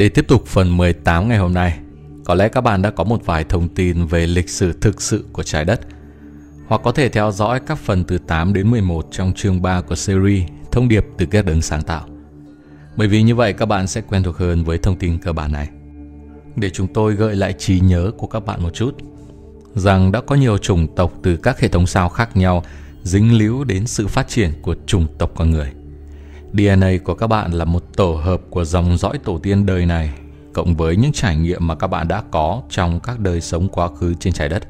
Để tiếp tục phần 18 ngày hôm nay, có lẽ các bạn đã có một vài thông tin về lịch sử thực sự của trái đất, hoặc có thể theo dõi các phần từ 8 đến 11 trong chương 3 của series Thông điệp từ các đấng sáng tạo. Bởi vì như vậy các bạn sẽ quen thuộc hơn với thông tin cơ bản này. Để chúng tôi gợi lại trí nhớ của các bạn một chút, rằng đã có nhiều chủng tộc từ các hệ thống sao khác nhau dính líu đến sự phát triển của chủng tộc con người. DNA của các bạn là một tổ hợp của dòng dõi tổ tiên đời này cộng với những trải nghiệm mà các bạn đã có trong các đời sống quá khứ trên trái đất.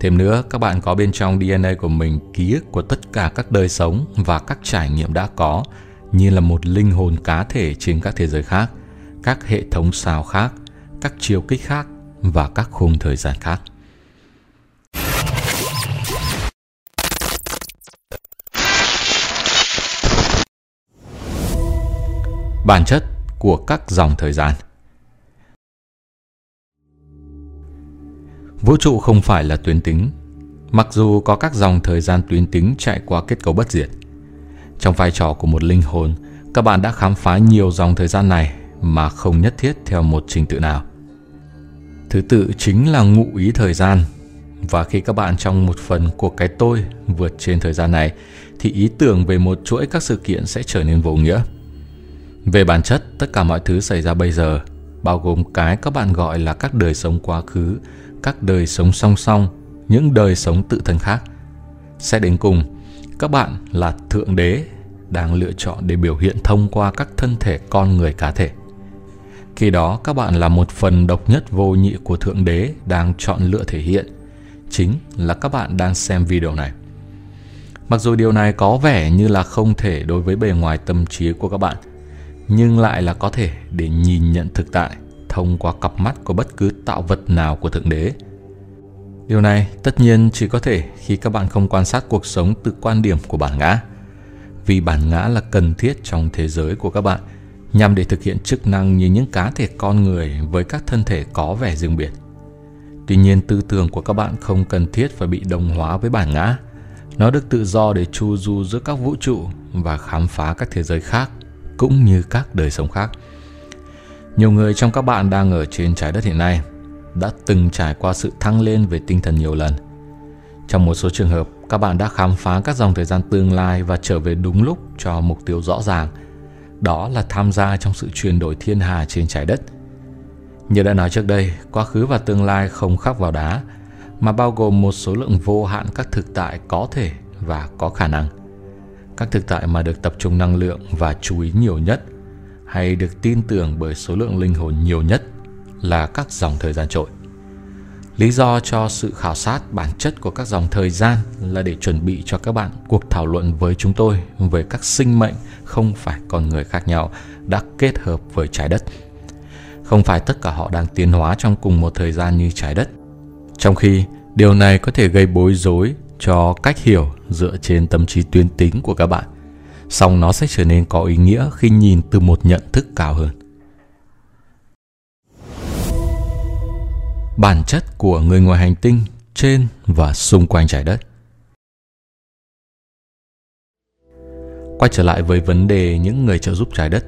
Thêm nữa, các bạn có bên trong DNA của mình ký ức của tất cả các đời sống và các trải nghiệm đã có như là một linh hồn cá thể trên các thế giới khác, các hệ thống sao khác, các chiều kích khác và các khung thời gian khác. Bản chất của các dòng thời gian Vũ trụ không phải là tuyến tính, mặc dù có các dòng thời gian tuyến tính chạy qua kết cấu bất diệt. Trong vai trò của một linh hồn, các bạn đã khám phá nhiều dòng thời gian này mà không nhất thiết theo một trình tự nào. Thứ tự chính là ngụ ý thời gian và khi các bạn trong một phần của cái tôi vượt trên thời gian này thì ý tưởng về một chuỗi các sự kiện sẽ trở nên vô nghĩa. Về bản chất, tất cả mọi thứ xảy ra bây giờ, bao gồm cái các bạn gọi là các đời sống quá khứ, các đời sống song song, những đời sống tự thân khác. Sẽ đến cùng, các bạn là Thượng Đế đang lựa chọn để biểu hiện thông qua các thân thể con người cá thể. Khi đó các bạn là một phần độc nhất vô nhị của Thượng Đế đang chọn lựa thể hiện. Chính là các bạn đang xem video này. Mặc dù điều này có vẻ như là không thể đối với bề ngoài tâm trí của các bạn – nhưng lại là có thể để nhìn nhận thực tại thông qua cặp mắt của bất cứ tạo vật nào của Thượng Đế. Điều này tất nhiên chỉ có thể khi các bạn không quan sát cuộc sống từ quan điểm của bản ngã. Vì bản ngã là cần thiết trong thế giới của các bạn nhằm để thực hiện chức năng như những cá thể con người với các thân thể có vẻ riêng biệt. Tuy nhiên, tư tưởng của các bạn không cần thiết phải bị đồng hóa với bản ngã. Nó được tự do để chu du giữa các vũ trụ và khám phá các thế giới khác cũng như các đời sống khác. Nhiều người trong các bạn đang ở trên trái đất hiện nay đã từng trải qua sự thăng lên về tinh thần nhiều lần. Trong một số trường hợp, các bạn đã khám phá các dòng thời gian tương lai và trở về đúng lúc cho mục tiêu rõ ràng. Đó là tham gia trong sự chuyển đổi thiên hà trên trái đất. Như đã nói trước đây, quá khứ và tương lai không khắc vào đá, mà bao gồm một số lượng vô hạn các thực tại có thể và có khả năng các thực tại mà được tập trung năng lượng và chú ý nhiều nhất, hay được tin tưởng bởi số lượng linh hồn nhiều nhất là các dòng thời gian trội. Lý do cho sự khảo sát bản chất của các dòng thời gian là để chuẩn bị cho các bạn cuộc thảo luận với chúng tôi về các sinh mệnh không phải con người khác nhau đã kết hợp với trái đất. Không phải tất cả họ đang tiến hóa trong cùng một thời gian như trái đất. Trong khi điều này có thể gây bối rối cho cách hiểu dựa trên tâm trí tuyến tính của các bạn, song nó sẽ trở nên có ý nghĩa khi nhìn từ một nhận thức cao hơn. Bản chất của người ngoài hành tinh trên và xung quanh trái đất. Quay trở lại với vấn đề những người trợ giúp trái đất,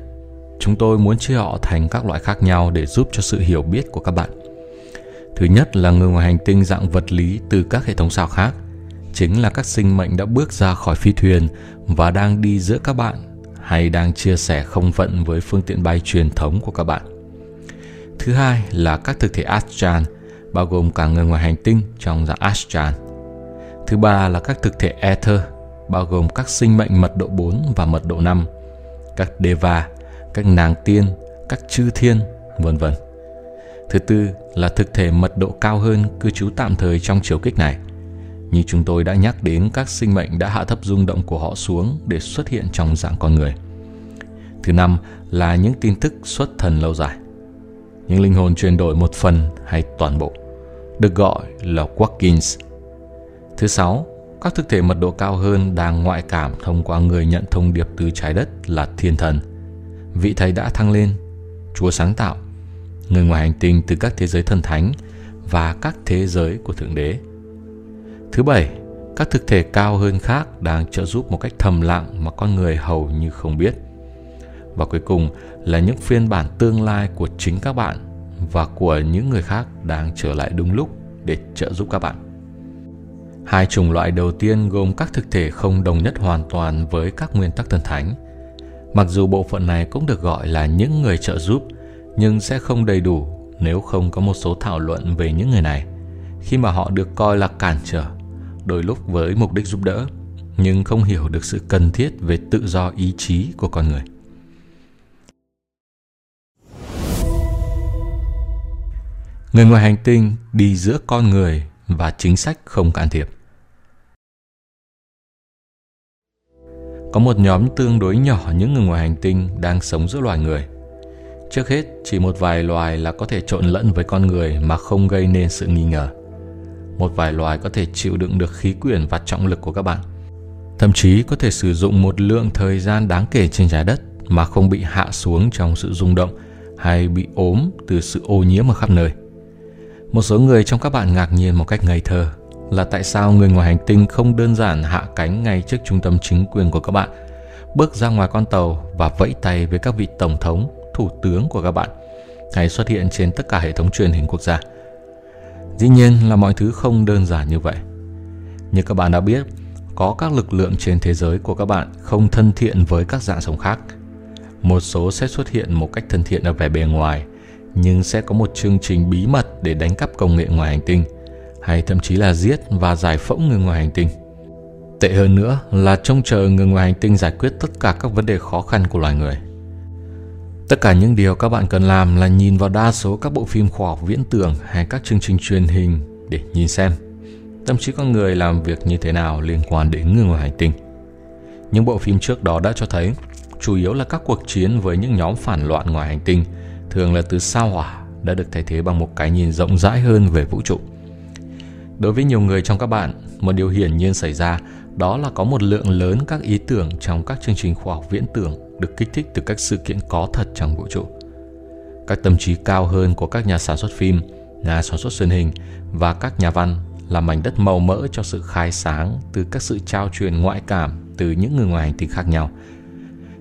chúng tôi muốn chia họ thành các loại khác nhau để giúp cho sự hiểu biết của các bạn. Thứ nhất là người ngoài hành tinh dạng vật lý từ các hệ thống sao khác chính là các sinh mệnh đã bước ra khỏi phi thuyền và đang đi giữa các bạn hay đang chia sẻ không phận với phương tiện bay truyền thống của các bạn. Thứ hai là các thực thể Astral, bao gồm cả người ngoài hành tinh trong dạng Astral. Thứ ba là các thực thể Ether, bao gồm các sinh mệnh mật độ 4 và mật độ 5, các Deva, các nàng tiên, các chư thiên, vân vân. Thứ tư là thực thể mật độ cao hơn cư trú tạm thời trong chiều kích này – như chúng tôi đã nhắc đến các sinh mệnh đã hạ thấp rung động của họ xuống để xuất hiện trong dạng con người. Thứ năm là những tin tức xuất thần lâu dài. Những linh hồn chuyển đổi một phần hay toàn bộ, được gọi là Watkins. Thứ sáu, các thực thể mật độ cao hơn đang ngoại cảm thông qua người nhận thông điệp từ trái đất là thiên thần. Vị thầy đã thăng lên, Chúa sáng tạo, người ngoài hành tinh từ các thế giới thần thánh và các thế giới của Thượng Đế. Thứ bảy, các thực thể cao hơn khác đang trợ giúp một cách thầm lặng mà con người hầu như không biết. và cuối cùng là những phiên bản tương lai của chính các bạn và của những người khác đang trở lại đúng lúc để trợ giúp các bạn. Hai chủng loại đầu tiên gồm các thực thể không đồng nhất hoàn toàn với các nguyên tắc thần thánh. Mặc dù bộ phận này cũng được gọi là những người trợ giúp, nhưng sẽ không đầy đủ nếu không có một số thảo luận về những người này, khi mà họ được coi là cản trở, đôi lúc với mục đích giúp đỡ, nhưng không hiểu được sự cần thiết về tự do ý chí của con người. Người ngoài hành tinh đi giữa con người và chính sách không can thiệp. Có một nhóm tương đối nhỏ những người ngoài hành tinh đang sống giữa loài người. Trước hết, chỉ một vài loài là có thể trộn lẫn với con người mà không gây nên sự nghi ngờ. Một vài loài có thể chịu đựng được khí quyển và trọng lực của các bạn. Thậm chí có thể sử dụng một lượng thời gian đáng kể trên trái đất mà không bị hạ xuống trong sự rung động hay bị ốm từ sự ô nhiễm ở khắp nơi. Một số người trong các bạn ngạc nhiên một cách ngây thơ là tại sao người ngoài hành tinh không đơn giản hạ cánh ngay trước trung tâm chính quyền của các bạn, bước ra ngoài con tàu và vẫy tay với các vị tổng thống, thủ tướng của các bạn, hay xuất hiện trên tất cả hệ thống truyền hình quốc gia. Dĩ nhiên là mọi thứ không đơn giản như vậy. Như các bạn đã biết, có các lực lượng trên thế giới của các bạn không thân thiện với các dạng sống khác. Một số sẽ xuất hiện một cách thân thiện ở vẻ bề ngoài – nhưng sẽ có một chương trình bí mật để đánh cắp công nghệ ngoài hành tinh hay thậm chí là giết và giải phẫu người ngoài hành tinh. Tệ hơn nữa là trông chờ người ngoài hành tinh giải quyết tất cả các vấn đề khó khăn của loài người. Tất cả những điều các bạn cần làm là nhìn vào đa số các bộ phim khoa học viễn tưởng hay các chương trình truyền hình để nhìn xem tâm trí con người làm việc như thế nào liên quan đến người ngoài hành tinh. Những bộ phim trước đó đã cho thấy chủ yếu là các cuộc chiến với những nhóm phản loạn ngoài hành tinh – thường là từ sao hỏa đã được thay thế bằng một cái nhìn rộng rãi hơn về vũ trụ. Đối với nhiều người trong các bạn, một điều hiển nhiên xảy ra đó là có một lượng lớn các ý tưởng trong các chương trình khoa học viễn tưởng được kích thích từ các sự kiện có thật trong vũ trụ. Các tâm trí cao hơn của các nhà sản xuất phim, nhà sản xuất truyền hình và các nhà văn là mảnh đất màu mỡ cho sự khai sáng từ các sự trao truyền ngoại cảm từ những người ngoài hành tinh khác nhau –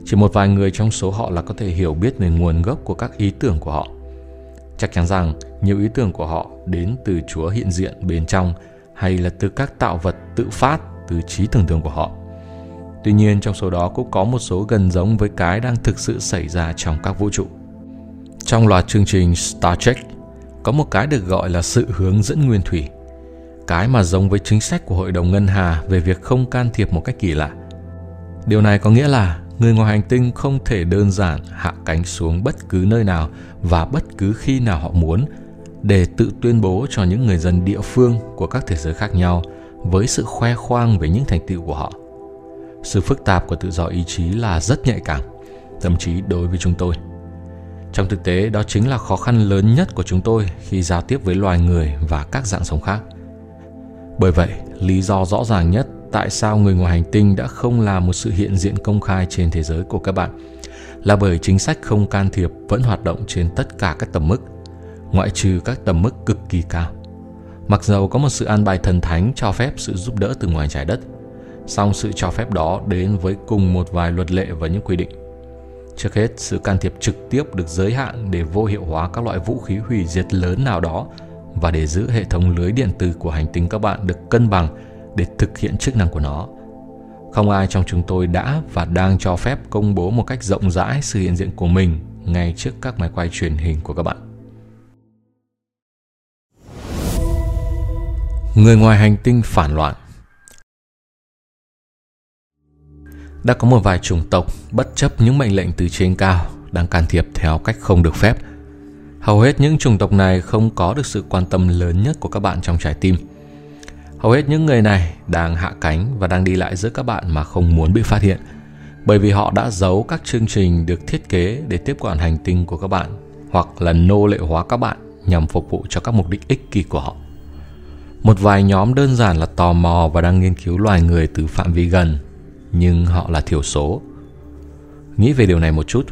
chỉ một vài người trong số họ là có thể hiểu biết về nguồn gốc của các ý tưởng của họ. Chắc chắn rằng nhiều ý tưởng của họ đến từ Chúa hiện diện bên trong hay là từ các tạo vật tự phát từ trí tưởng tượng của họ. Tuy nhiên trong số đó cũng có một số gần giống với cái đang thực sự xảy ra trong các vũ trụ. Trong loạt chương trình Star Trek, có một cái được gọi là sự hướng dẫn nguyên thủy. Cái mà giống với chính sách của Hội đồng Ngân Hà về việc không can thiệp một cách kỳ lạ. Điều này có nghĩa là người ngoài hành tinh không thể đơn giản hạ cánh xuống bất cứ nơi nào và bất cứ khi nào họ muốn để tự tuyên bố cho những người dân địa phương của các thế giới khác nhau với sự khoe khoang về những thành tựu của họ. Sự phức tạp của tự do ý chí là rất nhạy cảm, thậm chí đối với chúng tôi. Trong thực tế, đó chính là khó khăn lớn nhất của chúng tôi khi giao tiếp với loài người và các dạng sống khác. Bởi vậy, lý do rõ ràng nhất tại sao người ngoài hành tinh đã không là một sự hiện diện công khai trên thế giới của các bạn là bởi chính sách không can thiệp vẫn hoạt động trên tất cả các tầm mức, ngoại trừ các tầm mức cực kỳ cao. Mặc dầu có một sự an bài thần thánh cho phép sự giúp đỡ từ ngoài trái đất, song sự cho phép đó đến với cùng một vài luật lệ và những quy định. Trước hết, sự can thiệp trực tiếp được giới hạn để vô hiệu hóa các loại vũ khí hủy diệt lớn nào đó và để giữ hệ thống lưới điện tử của hành tinh các bạn được cân bằng để thực hiện chức năng của nó. Không ai trong chúng tôi đã và đang cho phép công bố một cách rộng rãi sự hiện diện của mình ngay trước các máy quay truyền hình của các bạn. Người ngoài hành tinh phản loạn Đã có một vài chủng tộc bất chấp những mệnh lệnh từ trên cao đang can thiệp theo cách không được phép. Hầu hết những chủng tộc này không có được sự quan tâm lớn nhất của các bạn trong trái tim – Hầu hết những người này đang hạ cánh và đang đi lại giữa các bạn mà không muốn bị phát hiện bởi vì họ đã giấu các chương trình được thiết kế để tiếp quản hành tinh của các bạn hoặc là nô lệ hóa các bạn nhằm phục vụ cho các mục đích ích kỷ của họ. Một vài nhóm đơn giản là tò mò và đang nghiên cứu loài người từ phạm vi gần, nhưng họ là thiểu số. Nghĩ về điều này một chút,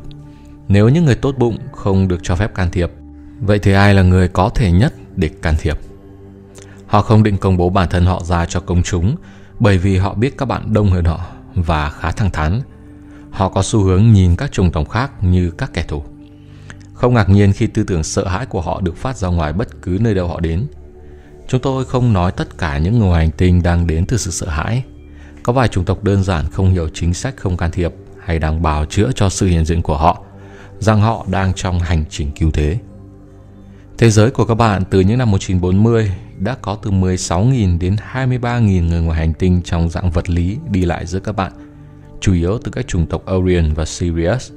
nếu những người tốt bụng không được cho phép can thiệp, vậy thì ai là người có thể nhất để can thiệp? Họ không định công bố bản thân họ ra cho công chúng bởi vì họ biết các bạn đông hơn họ và khá thẳng thắn. Họ có xu hướng nhìn các chủng tổng khác như các kẻ thù. Không ngạc nhiên khi tư tưởng sợ hãi của họ được phát ra ngoài bất cứ nơi đâu họ đến. Chúng tôi không nói tất cả những người hành tinh đang đến từ sự sợ hãi. Có vài chủng tộc đơn giản không hiểu chính sách không can thiệp hay đang bào chữa cho sự hiện diện của họ, rằng họ đang trong hành trình cứu thế. Thế giới của các bạn từ những năm 1940 đã có từ 16.000 đến 23.000 người ngoài hành tinh trong dạng vật lý đi lại giữa các bạn, chủ yếu từ các chủng tộc Orion và Sirius.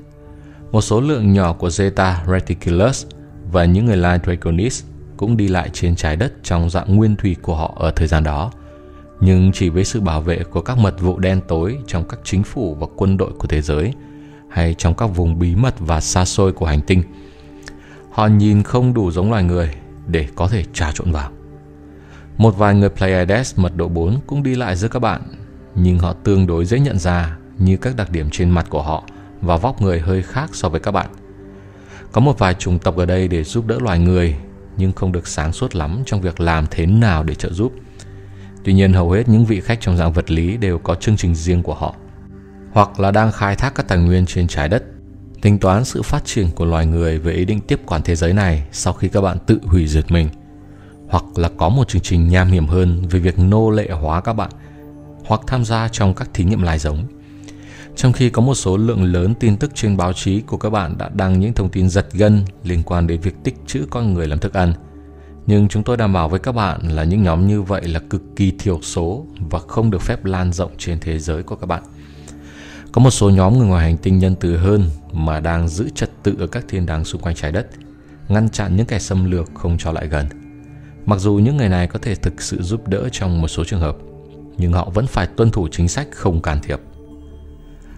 Một số lượng nhỏ của Zeta Reticulus và những người lai Draconis cũng đi lại trên trái đất trong dạng nguyên thủy của họ ở thời gian đó, nhưng chỉ với sự bảo vệ của các mật vụ đen tối trong các chính phủ và quân đội của thế giới, hay trong các vùng bí mật và xa xôi của hành tinh. Họ nhìn không đủ giống loài người để có thể trà trộn vào. Một vài người Pleiades mật độ 4 cũng đi lại giữa các bạn, nhưng họ tương đối dễ nhận ra như các đặc điểm trên mặt của họ và vóc người hơi khác so với các bạn. Có một vài chủng tộc ở đây để giúp đỡ loài người, nhưng không được sáng suốt lắm trong việc làm thế nào để trợ giúp. Tuy nhiên hầu hết những vị khách trong dạng vật lý đều có chương trình riêng của họ, hoặc là đang khai thác các tài nguyên trên trái đất, tính toán sự phát triển của loài người với ý định tiếp quản thế giới này sau khi các bạn tự hủy diệt mình – hoặc là có một chương trình nham hiểm hơn về việc nô lệ hóa các bạn hoặc tham gia trong các thí nghiệm lai giống. Trong khi có một số lượng lớn tin tức trên báo chí của các bạn đã đăng những thông tin giật gân liên quan đến việc tích trữ con người làm thức ăn. Nhưng chúng tôi đảm bảo với các bạn là những nhóm như vậy là cực kỳ thiểu số và không được phép lan rộng trên thế giới của các bạn. Có một số nhóm người ngoài hành tinh nhân từ hơn mà đang giữ trật tự ở các thiên đàng xung quanh trái đất, ngăn chặn những kẻ xâm lược không cho lại gần. Mặc dù những người này có thể thực sự giúp đỡ trong một số trường hợp, nhưng họ vẫn phải tuân thủ chính sách không can thiệp.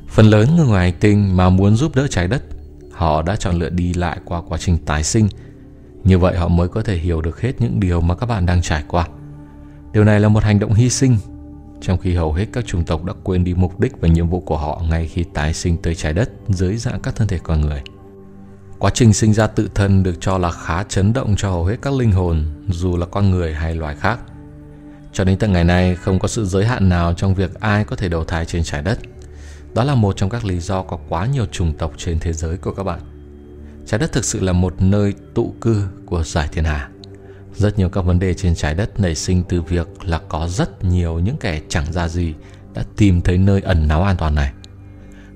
Phần lớn người ngoài hành tinh mà muốn giúp đỡ trái đất, họ đã chọn lựa đi lại qua quá trình tái sinh. Như vậy họ mới có thể hiểu được hết những điều mà các bạn đang trải qua. Điều này là một hành động hy sinh, trong khi hầu hết các chủng tộc đã quên đi mục đích và nhiệm vụ của họ ngay khi tái sinh tới trái đất dưới dạng các thân thể con người. Quá trình sinh ra tự thân được cho là khá chấn động cho hầu hết các linh hồn, dù là con người hay loài khác. Cho đến tận ngày nay, không có sự giới hạn nào trong việc ai có thể đầu thai trên trái đất. Đó là một trong các lý do có quá nhiều chủng tộc trên thế giới của các bạn. Trái đất thực sự là một nơi tụ cư của giải thiên hà. Rất nhiều các vấn đề trên trái đất nảy sinh từ việc là có rất nhiều những kẻ chẳng ra gì đã tìm thấy nơi ẩn náu an toàn này.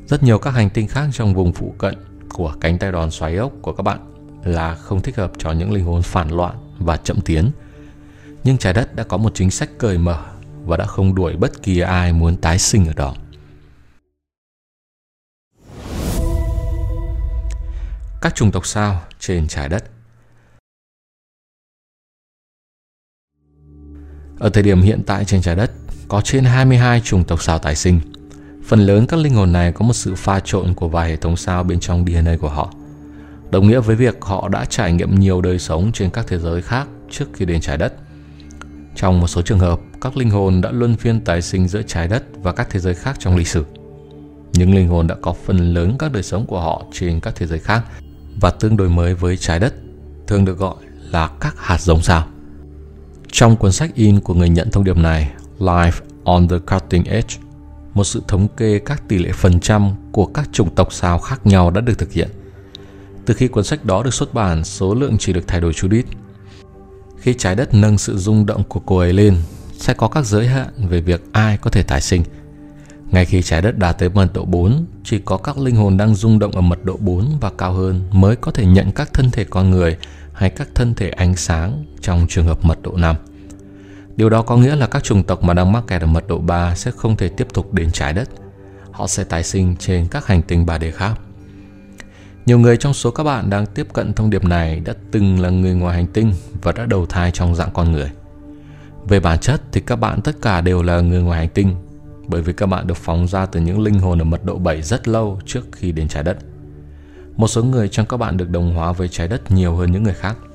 Rất nhiều các hành tinh khác trong vùng phụ cận của cánh tay đòn xoáy ốc của các bạn là không thích hợp cho những linh hồn phản loạn và chậm tiến. Nhưng trái đất đã có một chính sách cởi mở và đã không đuổi bất kỳ ai muốn tái sinh ở đó. Các chủng tộc sao trên trái đất Ở thời điểm hiện tại trên trái đất, có trên 22 chủng tộc sao tái sinh – Phần lớn các linh hồn này có một sự pha trộn của vài hệ thống sao bên trong DNA của họ. Đồng nghĩa với việc họ đã trải nghiệm nhiều đời sống trên các thế giới khác trước khi đến trái đất. Trong một số trường hợp, các linh hồn đã luân phiên tái sinh giữa trái đất và các thế giới khác trong lịch sử. Những linh hồn đã có phần lớn các đời sống của họ trên các thế giới khác và tương đối mới với trái đất, thường được gọi là các hạt giống sao. Trong cuốn sách in của người nhận thông điệp này, Life on the Cutting Edge, một sự thống kê các tỷ lệ phần trăm của các chủng tộc sao khác nhau đã được thực hiện. Từ khi cuốn sách đó được xuất bản, số lượng chỉ được thay đổi chút ít. Khi trái đất nâng sự rung động của cô ấy lên, sẽ có các giới hạn về việc ai có thể tái sinh. Ngay khi trái đất đạt tới mật độ 4, chỉ có các linh hồn đang rung động ở mật độ 4 và cao hơn mới có thể nhận các thân thể con người hay các thân thể ánh sáng trong trường hợp mật độ 5. Điều đó có nghĩa là các chủng tộc mà đang mắc kẹt ở mật độ 3 sẽ không thể tiếp tục đến trái đất. Họ sẽ tái sinh trên các hành tinh 3D khác. Nhiều người trong số các bạn đang tiếp cận thông điệp này đã từng là người ngoài hành tinh và đã đầu thai trong dạng con người. Về bản chất thì các bạn tất cả đều là người ngoài hành tinh bởi vì các bạn được phóng ra từ những linh hồn ở mật độ 7 rất lâu trước khi đến trái đất. Một số người trong các bạn được đồng hóa với trái đất nhiều hơn những người khác –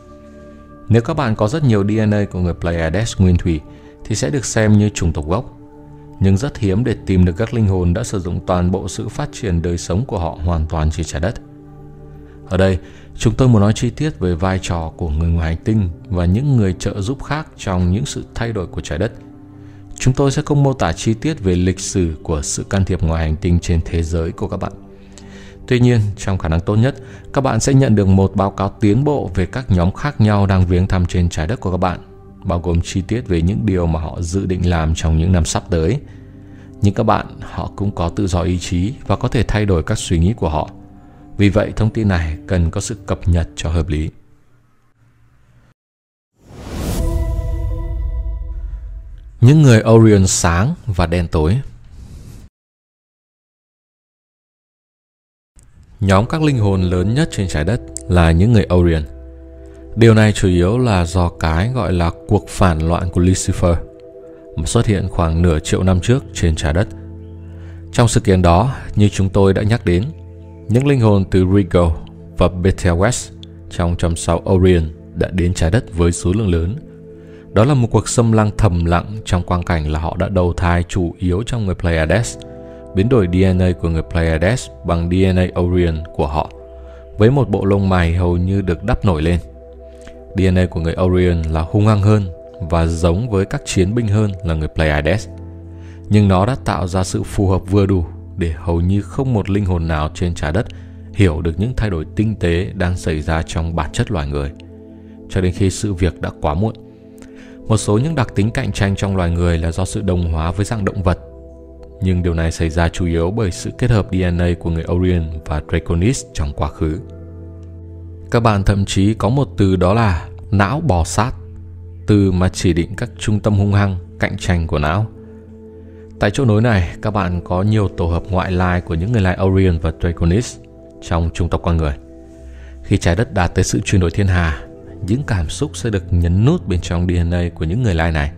nếu các bạn có rất nhiều DNA của người Pleiades nguyên thủy thì sẽ được xem như chủng tộc gốc. Nhưng rất hiếm để tìm được các linh hồn đã sử dụng toàn bộ sự phát triển đời sống của họ hoàn toàn trên trái đất. Ở đây, chúng tôi muốn nói chi tiết về vai trò của người ngoài hành tinh và những người trợ giúp khác trong những sự thay đổi của trái đất. Chúng tôi sẽ không mô tả chi tiết về lịch sử của sự can thiệp ngoài hành tinh trên thế giới của các bạn. Tuy nhiên, trong khả năng tốt nhất, các bạn sẽ nhận được một báo cáo tiến bộ về các nhóm khác nhau đang viếng thăm trên trái đất của các bạn, bao gồm chi tiết về những điều mà họ dự định làm trong những năm sắp tới. Nhưng các bạn, họ cũng có tự do ý chí và có thể thay đổi các suy nghĩ của họ. Vì vậy, thông tin này cần có sự cập nhật cho hợp lý. Những người Orion sáng và đen tối Nhóm các linh hồn lớn nhất trên trái đất là những người Orion. Điều này chủ yếu là do cái gọi là cuộc phản loạn của Lucifer mà xuất hiện khoảng nửa triệu năm trước trên trái đất. Trong sự kiện đó, như chúng tôi đã nhắc đến, những linh hồn từ Regal và Betelgeuse trong chòm sao Orion đã đến trái đất với số lượng lớn. Đó là một cuộc xâm lăng thầm lặng trong quang cảnh là họ đã đầu thai chủ yếu trong người Pleiades – biến đổi DNA của người Pleiades bằng DNA Orion của họ, với một bộ lông mày hầu như được đắp nổi lên. DNA của người Orion là hung hăng hơn và giống với các chiến binh hơn là người Pleiades. Nhưng nó đã tạo ra sự phù hợp vừa đủ để hầu như không một linh hồn nào trên trái đất hiểu được những thay đổi tinh tế đang xảy ra trong bản chất loài người, cho đến khi sự việc đã quá muộn. Một số những đặc tính cạnh tranh trong loài người là do sự đồng hóa với dạng động vật nhưng điều này xảy ra chủ yếu bởi sự kết hợp DNA của người Orion và Draconis trong quá khứ. Các bạn thậm chí có một từ đó là não bò sát, từ mà chỉ định các trung tâm hung hăng, cạnh tranh của não. Tại chỗ nối này, các bạn có nhiều tổ hợp ngoại lai của những người lai Orion và Draconis trong trung tộc con người. Khi trái đất đạt tới sự chuyển đổi thiên hà, những cảm xúc sẽ được nhấn nút bên trong DNA của những người lai này.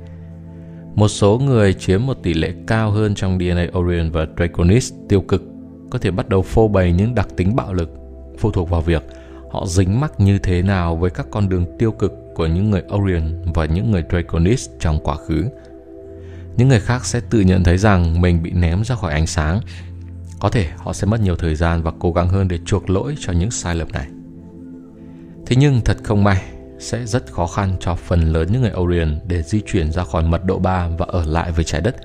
Một số người chiếm một tỷ lệ cao hơn trong DNA Orion và Draconis tiêu cực có thể bắt đầu phô bày những đặc tính bạo lực phụ thuộc vào việc họ dính mắc như thế nào với các con đường tiêu cực của những người Orion và những người Draconis trong quá khứ. Những người khác sẽ tự nhận thấy rằng mình bị ném ra khỏi ánh sáng. Có thể họ sẽ mất nhiều thời gian và cố gắng hơn để chuộc lỗi cho những sai lầm này. Thế nhưng thật không may, sẽ rất khó khăn cho phần lớn những người Orion để di chuyển ra khỏi mật độ 3 và ở lại với trái đất.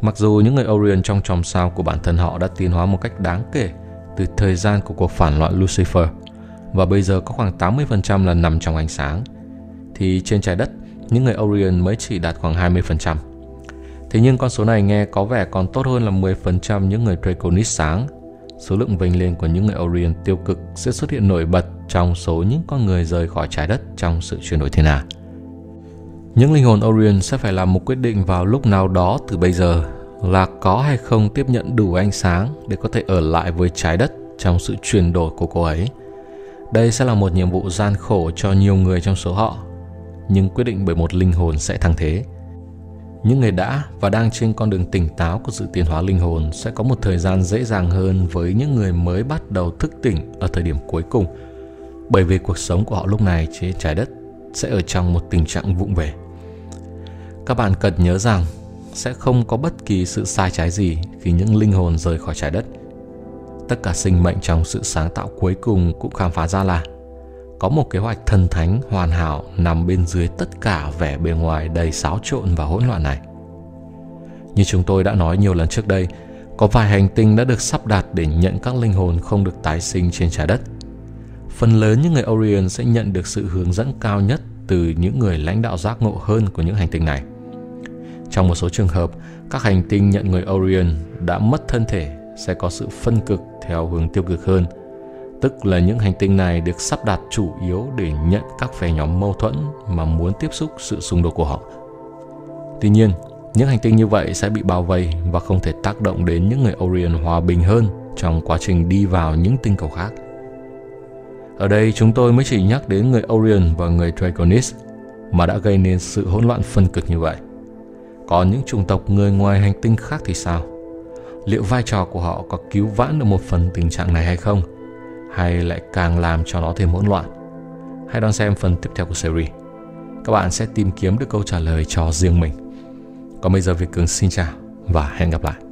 Mặc dù những người Orion trong chòm sao của bản thân họ đã tiến hóa một cách đáng kể từ thời gian của cuộc phản loạn Lucifer và bây giờ có khoảng 80% là nằm trong ánh sáng, thì trên trái đất, những người Orion mới chỉ đạt khoảng 20%. Thế nhưng con số này nghe có vẻ còn tốt hơn là 10% những người Draconis sáng số lượng vinh lên của những người Orion tiêu cực sẽ xuất hiện nổi bật trong số những con người rời khỏi trái đất trong sự chuyển đổi thiên hà. Những linh hồn Orion sẽ phải làm một quyết định vào lúc nào đó từ bây giờ là có hay không tiếp nhận đủ ánh sáng để có thể ở lại với trái đất trong sự chuyển đổi của cô ấy. Đây sẽ là một nhiệm vụ gian khổ cho nhiều người trong số họ, nhưng quyết định bởi một linh hồn sẽ thắng thế. Những người đã và đang trên con đường tỉnh táo của sự tiến hóa linh hồn sẽ có một thời gian dễ dàng hơn với những người mới bắt đầu thức tỉnh ở thời điểm cuối cùng, bởi vì cuộc sống của họ lúc này trên trái đất sẽ ở trong một tình trạng vụng về. Các bạn cần nhớ rằng sẽ không có bất kỳ sự sai trái gì khi những linh hồn rời khỏi trái đất. Tất cả sinh mệnh trong sự sáng tạo cuối cùng cũng khám phá ra là có một kế hoạch thần thánh hoàn hảo nằm bên dưới tất cả vẻ bề ngoài đầy xáo trộn và hỗn loạn này. Như chúng tôi đã nói nhiều lần trước đây, có vài hành tinh đã được sắp đặt để nhận các linh hồn không được tái sinh trên trái đất. Phần lớn những người Orion sẽ nhận được sự hướng dẫn cao nhất từ những người lãnh đạo giác ngộ hơn của những hành tinh này. Trong một số trường hợp, các hành tinh nhận người Orion đã mất thân thể sẽ có sự phân cực theo hướng tiêu cực hơn – tức là những hành tinh này được sắp đặt chủ yếu để nhận các phe nhóm mâu thuẫn mà muốn tiếp xúc sự xung đột của họ. Tuy nhiên, những hành tinh như vậy sẽ bị bao vây và không thể tác động đến những người Orion hòa bình hơn trong quá trình đi vào những tinh cầu khác. Ở đây chúng tôi mới chỉ nhắc đến người Orion và người Draconis mà đã gây nên sự hỗn loạn phân cực như vậy. Còn những chủng tộc người ngoài hành tinh khác thì sao? Liệu vai trò của họ có cứu vãn được một phần tình trạng này hay không? hay lại càng làm cho nó thêm hỗn loạn. Hãy đón xem phần tiếp theo của series. Các bạn sẽ tìm kiếm được câu trả lời cho riêng mình. Còn bây giờ Việt Cường xin chào và hẹn gặp lại.